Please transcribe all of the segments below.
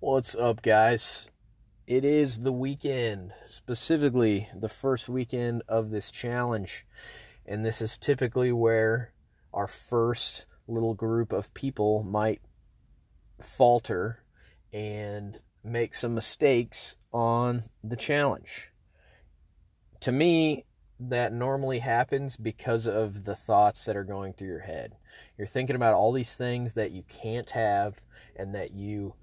What's up, guys? It is the weekend, specifically the first weekend of this challenge. And this is typically where our first little group of people might falter and make some mistakes on the challenge. To me, that normally happens because of the thoughts that are going through your head. You're thinking about all these things that you can't have and that you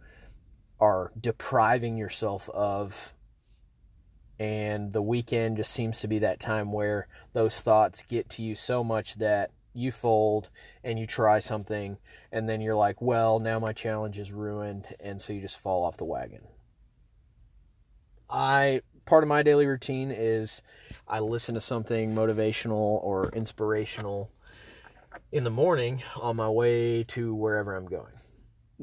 are depriving yourself of. And the weekend just seems to be that time where those thoughts get to you so much that you fold and you try something, and then you're like, well, now my challenge is ruined. And so you just fall off the wagon. I part of my daily routine is I listen to something motivational or inspirational in the morning on my way to wherever I'm going.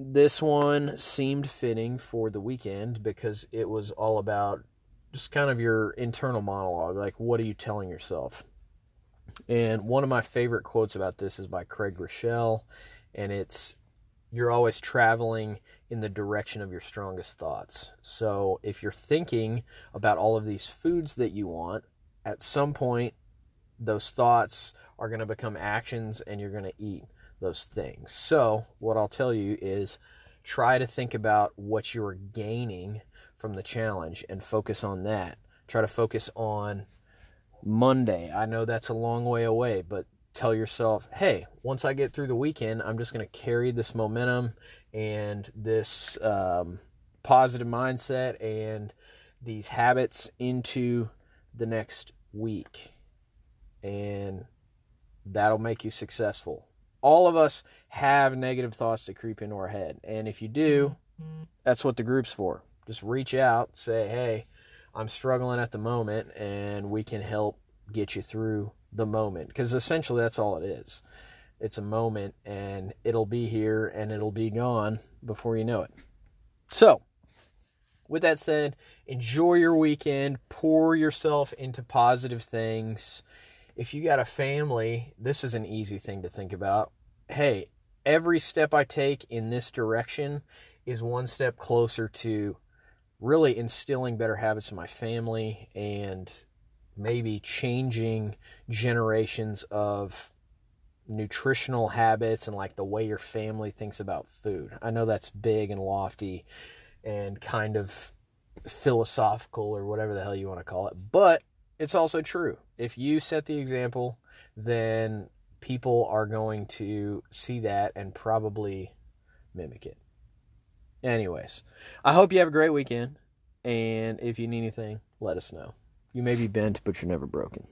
This one seemed fitting for the weekend because it was all about just kind of your internal monologue. Like, what are you telling yourself? And one of my favorite quotes about this is by Craig Groeschel, and it's you're always traveling in the direction of your strongest thoughts. So if you're thinking about all of these foods that you want, at some point, those thoughts are going to become actions and you're going to eat those things. So, what I'll tell you is try to think about what you're gaining from the challenge and focus on that. Try to focus on Monday. I know that's a long way away, but tell yourself, hey, once I get through the weekend, I'm just going to carry this momentum and this um, positive mindset and these habits into the next week. And that'll make you successful. All of us have negative thoughts that creep into our head. And if you do, that's what the group's for. Just reach out, say, hey, I'm struggling at the moment, and we can help get you through the moment because essentially that's all it is. It's a moment and it'll be here and it'll be gone before you know it. So, with that said, enjoy your weekend, pour yourself into positive things. If you got a family, this is an easy thing to think about. Hey, every step I take in this direction is one step closer to really instilling better habits in my family and maybe changing generations of nutritional habits and like the way your family thinks about food. I know that's big and lofty and kind of philosophical or whatever the hell you want to call it, but it's also true. If you set the example, then people are going to see that and probably mimic it. Anyways, I hope you have a great weekend. And if you need anything, let us know. You may be bent, but you're never broken.